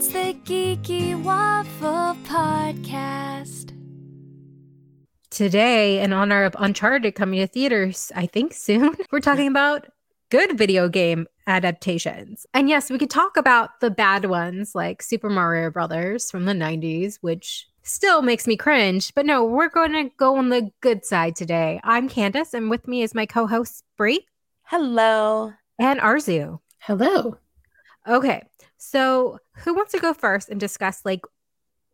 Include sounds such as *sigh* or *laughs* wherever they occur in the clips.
It's the Geeky Waffle Podcast. Today, in honor of Uncharted coming to theaters, I think soon, *laughs* we're talking about good video game adaptations. And yes, we could talk about the bad ones like Super Mario Brothers from the 90s, which still makes me cringe. But no, we're going to go on the good side today. I'm Candace, and with me is my co host, Bri Hello. and Arezou. Hello. Okay, so who wants to go first and discuss like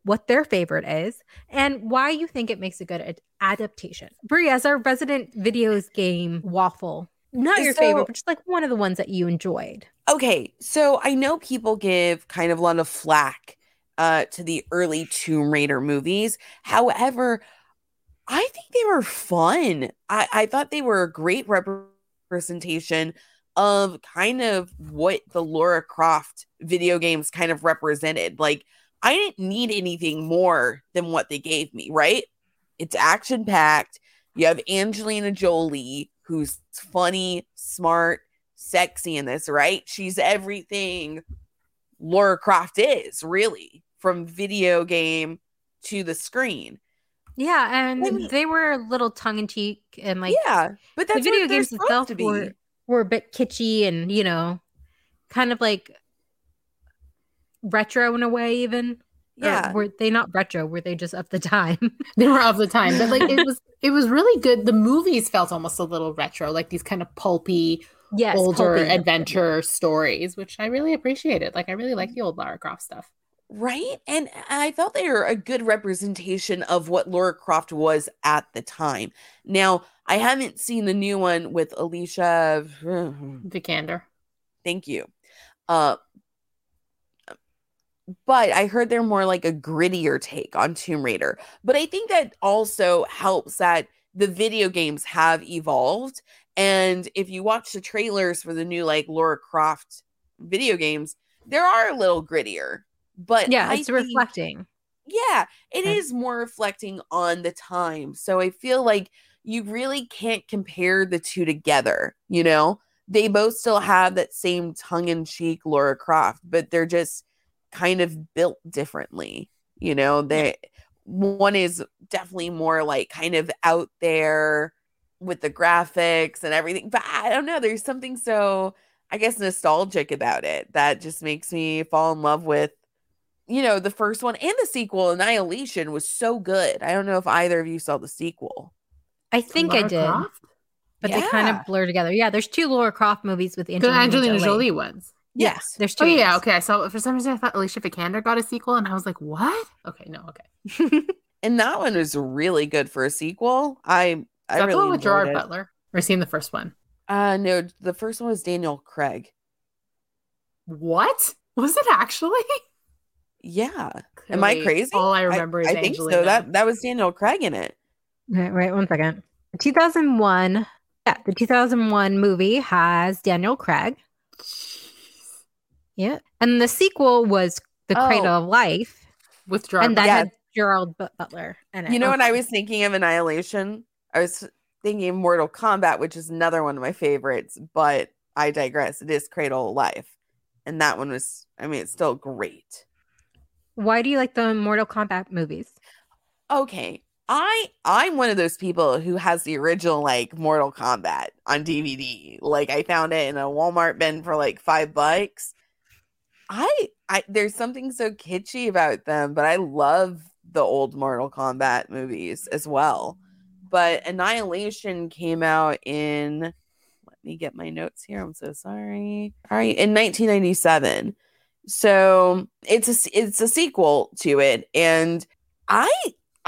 what their favorite is and why you think it makes a good ad- adaptation? Bri, as our resident videos game waffle, not your So- favorite, but just like one of the ones that you enjoyed. Okay, so I know people give kind of a lot of flack uh, to the early Tomb Raider movies. However, I think they were fun. I, I thought they were a great representation of kind of what the Lara Croft video games kind of represented. Like, I didn't need anything more than what they gave me, right? It's action packed. You have Angelina Jolie, who's funny, smart, sexy in this, right? She's everything Lara Croft is, really, from video game to the screen. Yeah, and I mean- they were a little tongue in cheek and like yeah, but that's the video games itself to be. were were a bit kitschy and you know, kind of like retro in a way, even. Or yeah, were they not retro? Were they just of the time? *laughs* They were of the time, but like it was *laughs* it was really good. The movies felt almost a little retro, like these kind of pulpy, yes, older pulpy. adventure stories, which I really appreciated. Like I really like the old Lara Croft stuff. Right. And I thought they were a good representation of what Lara Croft was at the time. Now, I haven't seen the new one with Alicia. Vikander. Thank you. Uh, but I heard they're more like a grittier take on Tomb Raider. But I think that also helps that the video games have evolved. And if you watch the trailers for the new like Lara Croft video games, there are a little grittier. But Yeah, I it's think- reflecting. yeah, it Okay. is more reflecting on the time. So I feel like you really can't compare the two together, you know? They both still have that same tongue-in-cheek Lara Croft, but they're just kind of built differently. You know, they one is definitely more like kind of out there with the graphics and everything. But I don't know, there's something so I guess nostalgic about it that just makes me fall in love with you know, the first one and the sequel, Annihilation, was so good. I don't know if either of you saw the sequel. I think I did, Croft? but they kind of blur together. Yeah, there's two Lara Croft movies with The Angelina, Angelina Jolie. Jolie ones. Yeah, Yes. there's two. Oh of yeah, those. okay. I saw for some reason I thought Alicia Vikander got a sequel, and I was like, what? Okay, no, okay. *laughs* *laughs* And that one was really good for a sequel. I I Is really one with enjoyed Gerard it. Butler. Or seen the first one? Uh no, the first one was Daniel Craig. What *laughs* was it actually? Yeah. Am I crazy? All I remember is I think Angelina. so. That that was Daniel Craig in it. Wait, wait one second. 2001. Yeah, the 2001 movie has Daniel Craig. Yeah, and the sequel was The Cradle Oh. of Life, with Gerard and that Yeah. had Gerald Butler in it. You know when I was thinking of Annihilation? I was thinking of Mortal Kombat, which is another one of my favorites, but I digress. It is Cradle of Life. And that one was I mean, it's still great. Why do you like the Mortal Kombat movies? okay i i'm one of those people who has the original like mortal kombat on dvd like i found it in a walmart bin for like five bucks. I i there's something so kitschy about them but i love the old mortal kombat movies as well. But annihilation came out in let me get my notes here i'm so sorry. All right in 1997 so it's a it's a sequel to it and i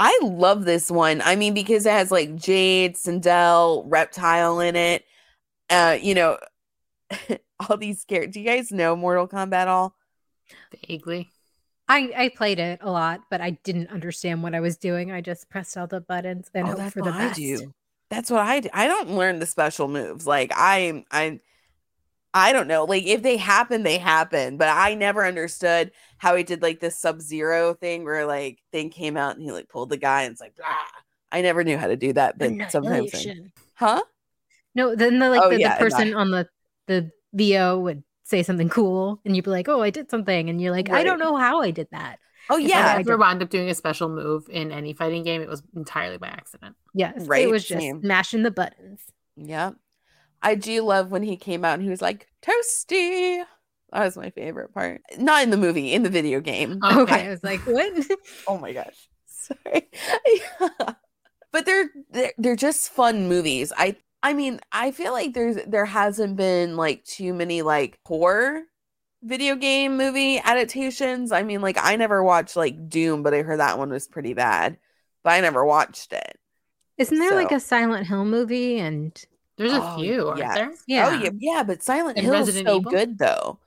I love this one. I mean, because it has like Jade, Sindel, Reptile in it. Uh, you know, *laughs* all these characters. Do you guys know Mortal Kombat all? Vaguely. I I played it a lot, but I didn't understand what I was doing. I just pressed all the buttons and oh, hoped for the what I best. do. That's what I do. I don't learn the special moves. Like I, I, I don't know. Like if they happen, they happen. But I never understood how he did like this Sub Zero thing where like thing came out and he like pulled the guy and it's like, blah. I never knew how to do that. But sometimes, I- huh? No, then the like Oh, the, yeah, the person on the the VO would say something cool and you'd be like, "Oh, I did something," and you're like, "I don't know how I did that." Oh If yeah, I ever wound up doing a special move in any fighting game, it was entirely by accident. Yes, Right, it was just same. mashing the buttons. yeah. I do love when he came out and he was like toasty. That was my favorite part. Not in the movie, in the video game. *laughs* Okay, Okay. I was like, "What?" *laughs* Oh my gosh. *laughs* Sorry. But they're, they're they're just fun movies. I I mean, I feel like there's there hasn't been like too many like horror video game movie adaptations. I mean, like I never watched like Doom, but I heard that one was pretty bad. But I never watched it. Isn't there like a Silent Hill movie? And There's a Oh, few, aren't yes. there? yeah, Oh yeah, yeah, but Silent And Hill is Resident so Evil? good though.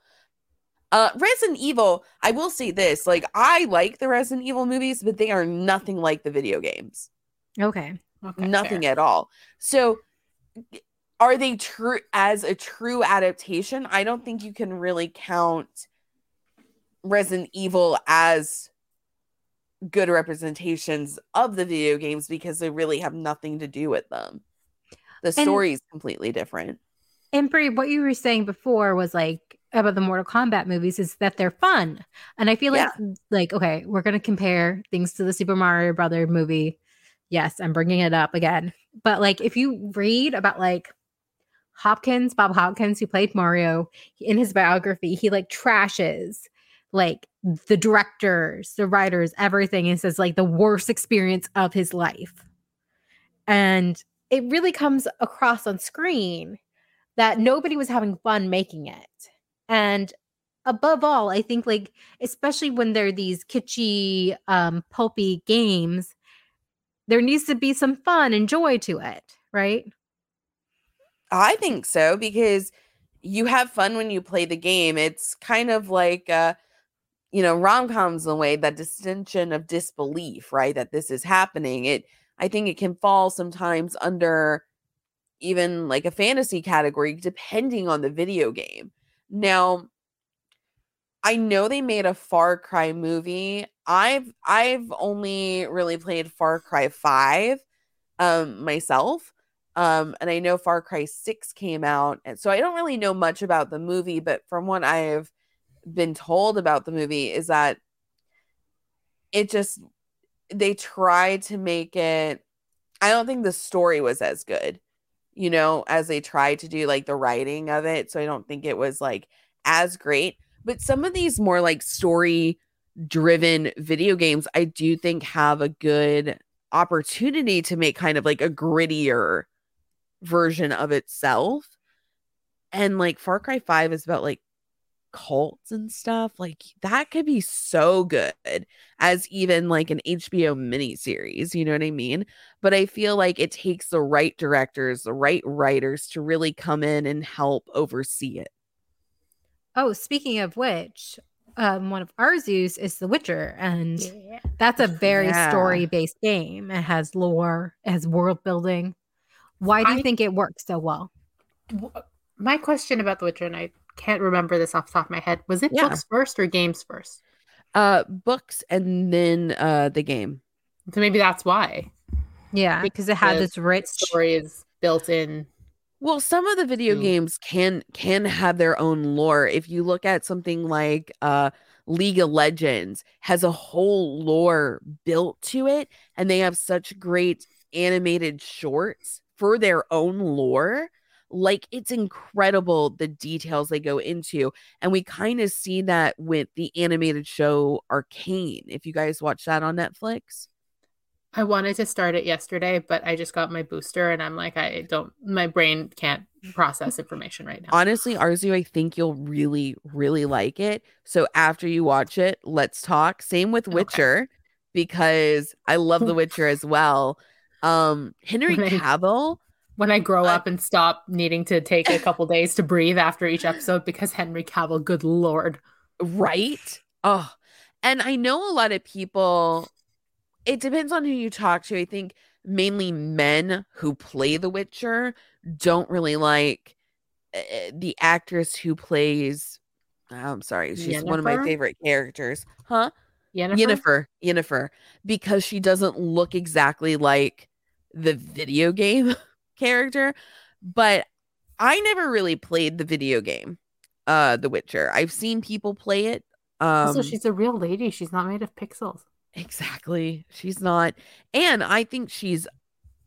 Uh Resident Evil, I will say this, like I like the Resident Evil movies, but they are nothing like the video games. okay. Okay, nothing fair. at all. So are they true as a true adaptation? I don't think you can really count Resident Evil as good representations of the video games because they really have nothing to do with them. The story is completely different. And Bri, what you were saying before was like about the Mortal Kombat movies is that they're fun. And I feel like like okay, we're going to compare things to the Super Mario Brother movie. Yes, I'm bringing it up again. But like if you read about like Hoskins, Bob Hoskins who played Mario in his biography, he like trashes like the directors, the writers, everything and says like the worst experience of his life. And it really comes across on screen that nobody was having fun making it. And above all, I think like especially when there are these kitschy um pulpy games, there needs to be some fun and joy to it, right? I think so because you have fun when you play the game. It's kind of like uh you know, rom-coms in a way that distinction of disbelief, right? That this is happening. It I think it can fall sometimes under even like a fantasy category depending on the video game. Now, I know they made a Far Cry movie. I've I've only really played Far Cry 5 um myself. Um and I know Far Cry 6 came out and so I don't really know much about the movie but from what I've been told about the movie is that it just they tried to make it I don't think the story was as good, you know, as they tried to do like the writing of it. So I don't think it was like as great. But some of these more like story driven video games, I do think have a good opportunity to make kind of like a grittier version of itself. And like Far Cry 5 is about like cults and stuff. Like that could be so good as even like an HBO miniseries. You know what I mean? But I feel like it takes the right directors, the right writers to really come in and help oversee it. Oh, speaking of which, um, one of Arezou's is The Witcher, and Yeah. that's a very Yeah. story-based game. It has lore, it has world building. Why do you I- think it works so well? W- My question about The Witcher, and I can't remember this off the top of my head, was it Yeah. books first or games first? Uh books and then uh the game. So maybe that's why Yeah, because it had the this rich story is built in. Well, some of the video Mm. games can can have their own lore. If you look at something like uh League of Legends has a whole lore built to it and they have such great animated shorts for their own lore. Like it's incredible the details they go into and we kind of see that with the animated show Arcane. If you guys watch that on Netflix. I wanted to start it yesterday, but I just got my booster and I'm like, I don't, my brain can't process information right now. Honestly, Arezou, I think you'll really, really like it. So after you watch it, let's talk. Same with Okay. Witcher, because I love The Witcher as well. Um, Henry *laughs* Cavill, when I grow up and stop needing to take a couple days to breathe after each episode because Henry Cavill, good lord. right? Oh, and I know a lot of people, it depends on who you talk to. I think mainly men who play The Witcher don't really like uh, the actress who plays. I'm sorry, she's one of my favorite characters, huh? Yennefer? Yennefer, Yennefer, because she doesn't look exactly like the video game *laughs* character. But I never really played the video game. uh The Witcher. I've seen people play it. Um also, she's a real lady. She's not made of pixels. Exactly. She's not. And I think she's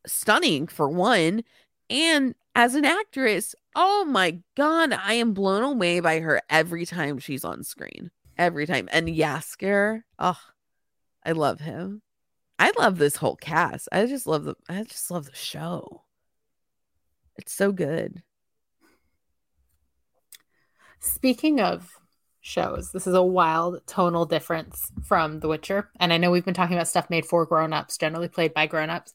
stunning for one. And as an actress, oh my God, I am blown away by her every time she's on screen. Every time. And Jaskier, oh, I love him. I love this whole cast. I just love the I just love the show. It's so good. Speaking of shows, this is a wild tonal difference from The Witcher. And I know we've been talking about stuff made for grown-ups, generally played by grown-ups.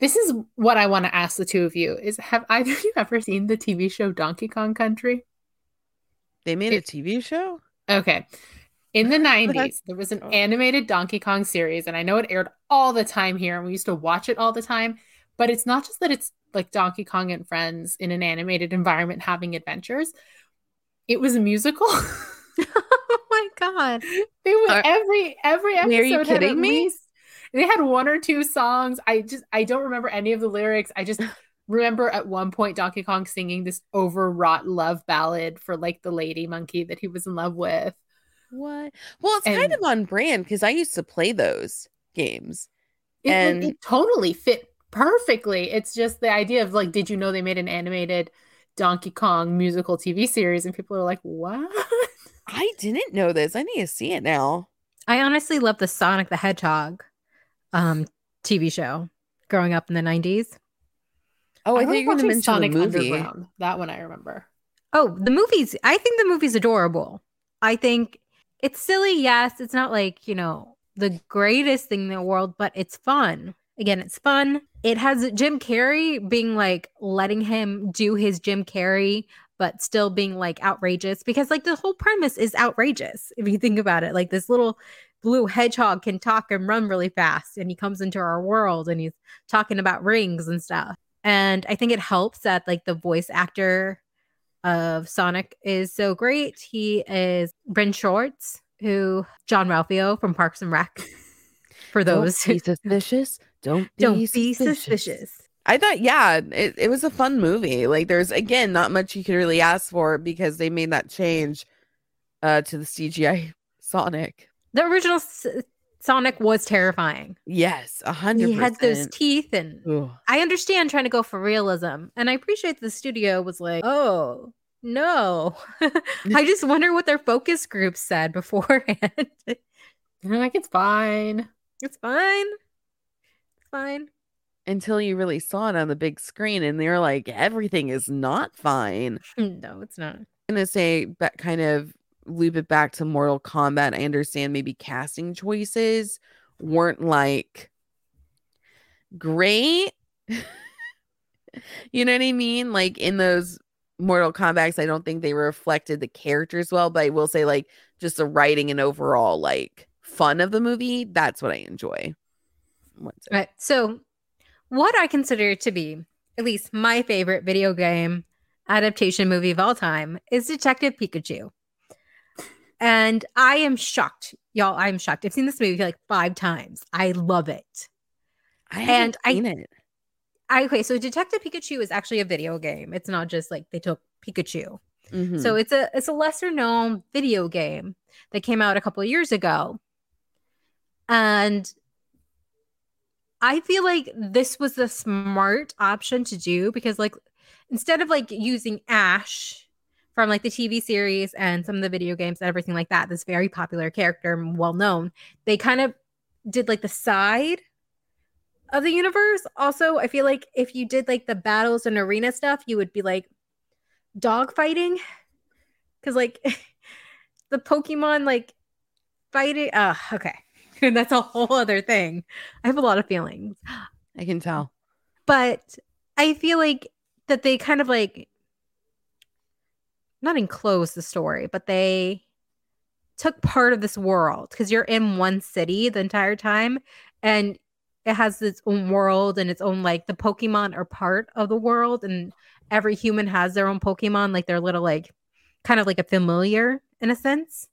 This is what I want to ask the two of you is have either of you ever seen the TV show Donkey Kong Country? They made It- a TV show? Okay. In the 90s, there was an oh. animated Donkey Kong series, and I know it aired all the time here, and we used to watch it all the time. But it's not just that it's like Donkey Kong and friends in an animated environment having adventures. It was a musical. *laughs* oh my god. they would Are- every every episode Are you had kidding me? least- they had one or two songs. I just I don't remember any of the lyrics. I just *sighs* remember at one point Donkey Kong singing this overwrought love ballad for like the lady monkey that he was in love with. What? Well, it's kind of on brand because I used to play those games. It, it- And- it totally fit perfectly. It's just the idea of like, did you know they made an animated Donkey Kong musical TV series? And people are like, what? I didn't know this. I need to see it now. I honestly love the Sonic the Hedgehog um TV show growing up in the 90s. Oh, I, remember think you're going to mention Sonic the movie. Underground. That one I remember. Oh, the movies. I think the movie's adorable. I think it's silly, yes. It's not like, you know, the greatest thing in the world, but it's fun. Again, it's fun. It has Jim Carrey being like letting him do his Jim Carrey, but still being like outrageous because like the whole premise is outrageous if you think about it. Like this little blue hedgehog can talk and run really fast and he comes into our world and he's talking about rings and stuff. And I think it helps that like the voice actor of Sonic is so great. He is Ben Schwartz, who Jean-Ralphio from Parks and Rec. *laughs* For those Don't who be suspicious. Don't *laughs* be, don't be suspicious. suspicious. I thought, yeah, it, it was a fun movie. Like, there's again not much you could really ask for because they made that change uh, to the CGI *laughs* Sonic. The original S- Sonic was terrifying. Yes, a hundred He had those teeth, and Ugh. I understand trying to go for realism, and I appreciate the studio was like, "Oh no," *laughs* I just wonder what their focus group said beforehand. And they're like, it's fine. It's fine, it's fine. Until you really saw it on the big screen, and they're like, everything is not fine. *laughs* No, it's not. I'm gonna say, but kind of loop it back to Mortal Kombat. I understand maybe casting choices weren't like great. *laughs* you know what I mean? Like in those Mortal Kombat's, I don't think they reflected the characters well, but I will say, like, just the writing and overall, like, fun of the movie, that's what I enjoy. Right. So, what I consider to be at least my favorite video game adaptation movie of all time is Detective Pikachu. And I am shocked, y'all. I'm shocked. I've seen this movie like five times. I love it. I and I- it. I, okay, so Detective Pikachu is actually a video game. It's not just like they took Pikachu. Mhm. So it's a it's a lesser known video game that came out a couple of years ago. And I feel like this was the smart option to do because like instead of like using Ash from like the TV series and some of the video games and everything like that, this very popular character well known, they kind of did like the side of the universe. Also, I feel like if you did like the battles and arena stuff, you would be like dog fighting because like *laughs* the pokemon like fighting uh okay *laughs* that's a whole other thing. I have a lot of feelings. I can tell. but i feel like that they kind of like not enclose the story but they took part of this world. Because you're in one city the entire time and it has its own world and its own like the pokemon are part of the world and every human has their own pokemon like their little like kind of like a familiar in a sense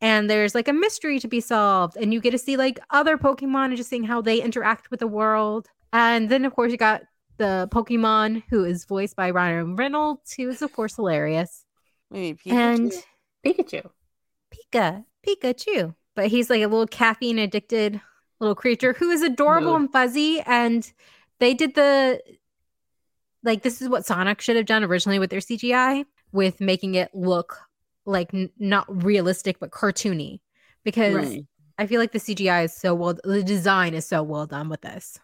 and there's like a mystery to be solved and you get to see like other pokemon and just seeing how they interact with the world and then of course you got the pokemon who is voiced by ryan reynolds who is of course hilarious Maybe Pikachu? and Pikachu. Pika, Pikachu. But he's like a little caffeine addicted little creature who is adorable Mood. and fuzzy. And they did the like this is what Sonic should have done originally with their CGI, with making it look like n- not realistic but cartoony. Because Right. I feel like the CGI is so well, the design is so well done with this.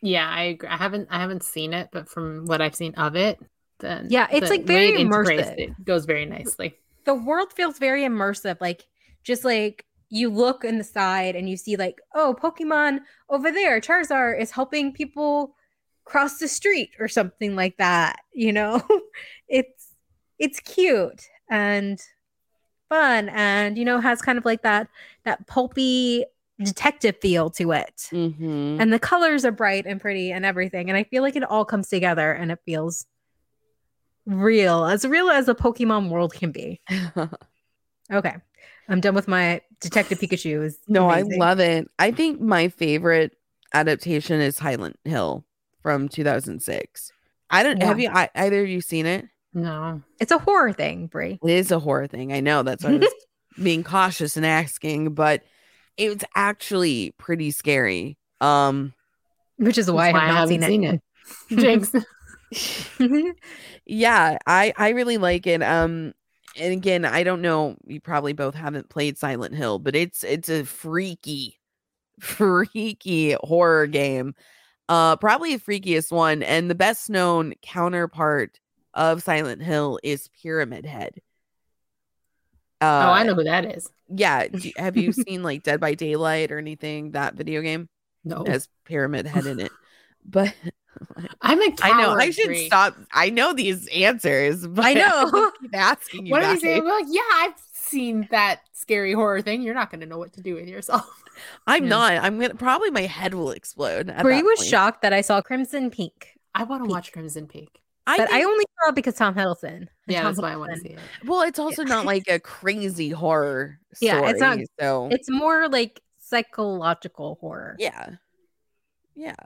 Yeah, I agree. I haven't I haven't seen it, but from what I've seen of it, then Yeah, it's, the like, very it immersive. It goes very nicely. the world feels very immersive like just like you look in the side and you see like oh pokemon over there charizard is helping people cross the street or something like that you know *laughs* it's it's cute and fun and you know has kind of like that that pulpy detective feel to it Mhm. and the colors are bright and pretty and everything and i feel like it all comes together and it feels real as real as a pokemon world can be *laughs* Okay. I'm done with my Detective Pikachu. Was no, amazing. I love it. I think my favorite adaptation is Silent Hill from 2006. I don't Yeah. have you I, either of you seen it? No. It's a horror thing, Bri. It is a horror thing. I know that's why I was *laughs* being cautious and asking, but it's actually pretty scary. Um Which is why That's I have not seen, it. *laughs* Jinx. *laughs* yeah, I I really like it. Um and again, I don't know, you probably both haven't played Silent Hill, but it's it's a freaky freaky horror game. Uh probably the freakiest one and the best known counterpart of Silent Hill is Pyramid Head. oh, Uh, I know who that is. Yeah, do, have you *laughs* seen like Dead by Daylight or anything that video game No. has Pyramid Head in it? *laughs* But I'm a I know I should Bri. stop. I know these answers, but I know. *laughs* just keep asking you. What are guys. you saying? Like, yeah, I've seen that scary horror thing. You're not going to know what to do with yourself. I'm Yeah. not. I'm gonna probably my head will explode. At Bri was point. shocked that I saw Crimson Peak, I want to watch Crimson Peak. I but I only saw it because Tom Hiddleston. Yeah, Tom that's why I want to see it. well, it's also not like a crazy horror. Yeah, it's not- So It's more like psychological horror. yeah, yeah.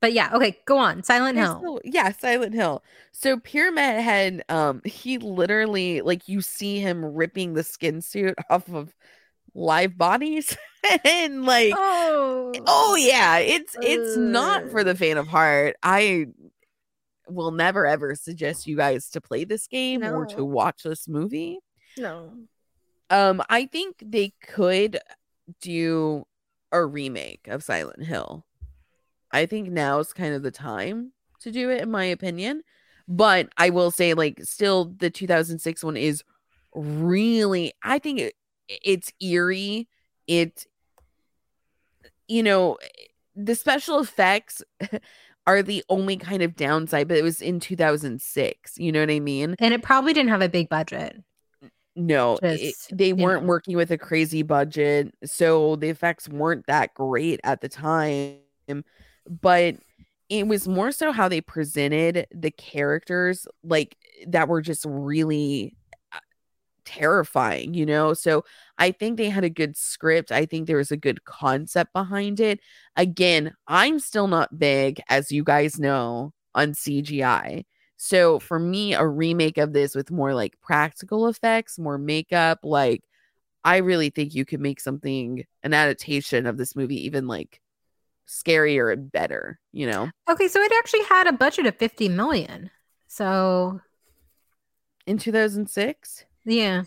But yeah, okay, go on. Silent There's Hill. still- yeah, Silent Hill. So Pyramid Head, um, he literally like you see him ripping the skin suit *laughs* off of live bodies, *laughs* and like Oh. Oh yeah, it's it's not for the faint of heart. I will never ever suggest you guys to play this game or to watch this movie. no. Um I think they could do a remake of Silent Hill. I think now is kind of the time to do it in my opinion. But I will say like still the 2006 one is really I think it, it's eerie. It you know, the special effects *laughs* are the only kind of downside, but it was in 2006. You know what I mean? And it probably didn't have a big budget. No, it- they weren't know. working with a crazy budget, so the effects weren't that great at the time. But it was more so how they presented the characters, like that were just really terrifying, you know? So I think they had a good script. I think there was a good concept behind it. Again, I'm still not big, as you guys know, on CGI. So for me, a remake of this with more like practical effects, more makeup, like I really think you could make something, an adaptation of this movie, even like scarier and better, you know? Okay, so it actually had a budget of 50 million. So, In 2006? Yeah.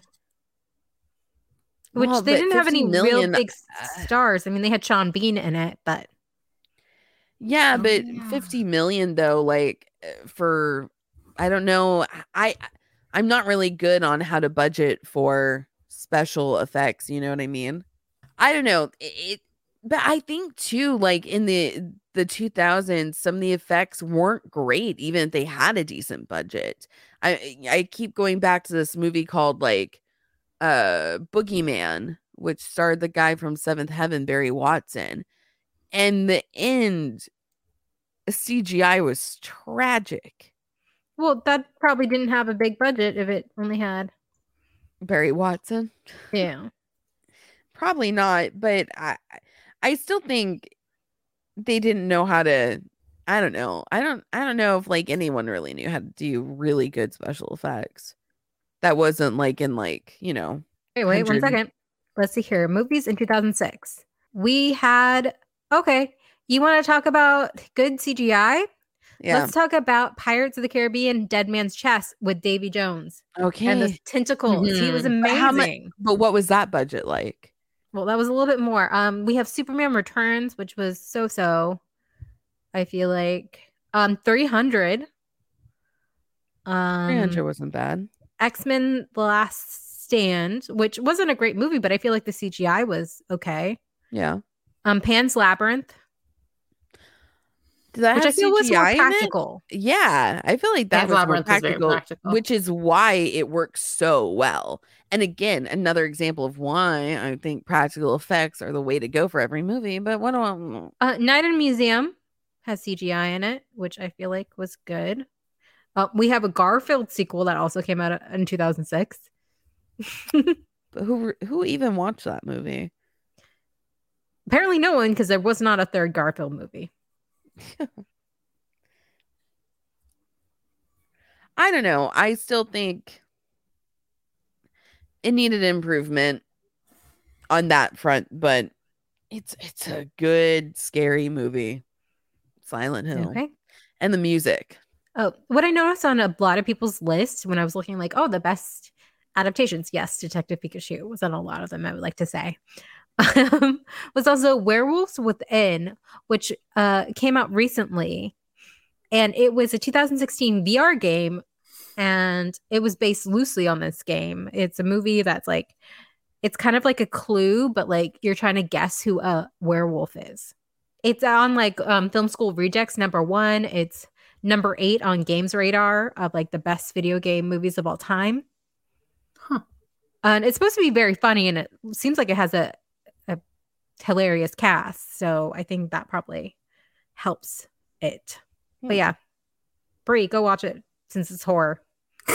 Which Well, they didn't have any million, real big uh, stars. I mean, they had Sean Bean in it, but Yeah, Oh, but yeah. 50 million though, like uh, for I don't know. I I'm not really good on how to budget for special effects, you know what I mean? I don't know. It, it but I think too, like in the the 2000s, some of the effects weren't great, even if they had a decent budget. I I keep going back to this movie called like uh Boogeyman, which starred the guy from Seventh Heaven, Barry Watson. And the end CGI was tragic. well, that probably didn't have a big budget if it only had. Barry Watson, Yeah. probably not, but I I still think they didn't know how to I don't know. I don't I don't know if like anyone really knew how to do really good special effects. that wasn't like in like you know Wait, wait, one 100. second. Let's see here. Movies in 2006. We had, okay, you want to talk about good CGI? yeah Let's talk about Pirates of the Caribbean Dead Man's Chest with Davy Jones okay and the tentacles. He was Mhm. But how mu- amazing. but what was that budget like Well, that was a little bit more. Um, we have Superman Returns, which was so so. I feel like um 300. Um 300 wasn't bad X Men: The Last Stand, which wasn't a great movie, but I feel like the CGI was okay. yeah Um, Pan's Labyrinth, did that which I feel was more CGI in it? practical. Yeah, I feel like that was more was practical, practical. which is why it works so well. And again, another example of why I think practical effects are the way to go for every movie. But what do I? Uh, Night in Museum has CGI in it, which I feel like was good. Uh, we have a Garfield sequel that also came out in 2006. *laughs* But who who even watched that movie? Apparently, no one, because there was not a third Garfield movie. I don't know. I still think it needed improvement on that front, but it's it's a good scary movie. Silent Hill Okay. and the music. Oh, what I noticed on a lot of people's list when I was looking, like, oh, the best adaptations. Yes, Detective Pikachu was on a lot of them. I would like to say. Um, was also Werewolves Within, which uh, came out recently, and it was a 2016 VR game, and it was based loosely on this game. It's a movie that's like, it's kind of like a clue, but like you're trying to guess who a werewolf is. It's on like um, Film School Rejects number one. It's number eight on Games Radar of like the best video game movies of all time. Huh. And it's supposed to be very funny, and it seems like it has a, a hilarious cast. So I think that probably helps it. But Hmm. yeah, Bri, go watch it since it's horror.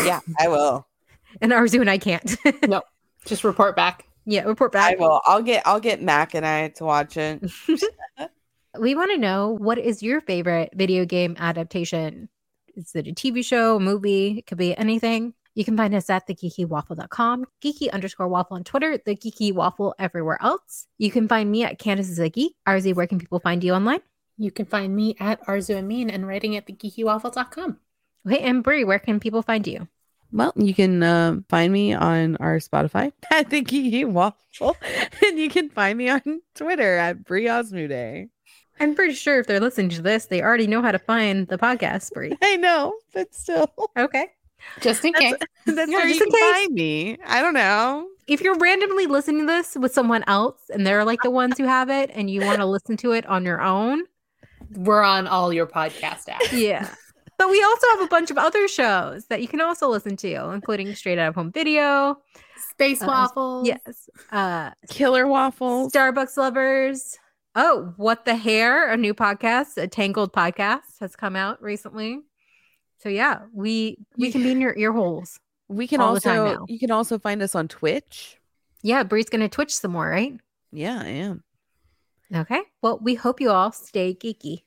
Yeah, I will. *laughs* And Arezou and I can't. *laughs* No, just report back. yeah, report back. I will. I'll get I'll get Mac and I to watch it. *laughs* we want to know what is your favorite video game adaptation? Is it a TV show, a movie? It could be anything. You can find us at thegeekywaffle.com, geeky underscore waffle on Twitter, the geeky waffle everywhere else. You can find me at Candace is a geek. RZ, where can people find you online? You can find me at Arezou Amin and writing at thegeekywaffle.com. Okay, and Bri, where can people find you? Well, you can uh, find me on our Spotify *laughs* at the Kiki Waffle, *laughs* and you can find me on Twitter at Bri Azmoudeh. I'm pretty sure if they're listening to this, they already know how to find the podcast, Bri. *laughs* I know, but still, Okay. Just in case. *laughs* that's Yeah, where just you in can case. find me. I don't know. If you're randomly listening to this with someone else and they're like the ones who have it and you want to listen to it on your own, We're on all your podcast apps. Yeah. But we also have a bunch of other shows that you can also listen to, including Straight Out of Home Video. Space Uh, waffles. Yes. Uh Killer waffles. Starbucks Lovers. Oh, What the Hair, a new podcast, a Tangled podcast has come out recently. So yeah, we we can be in your ear holes. we can all also you can also find us on Twitch. Yeah, Bri's gonna twitch some more, right? Yeah, I am. Okay. Well, we hope you all stay geeky.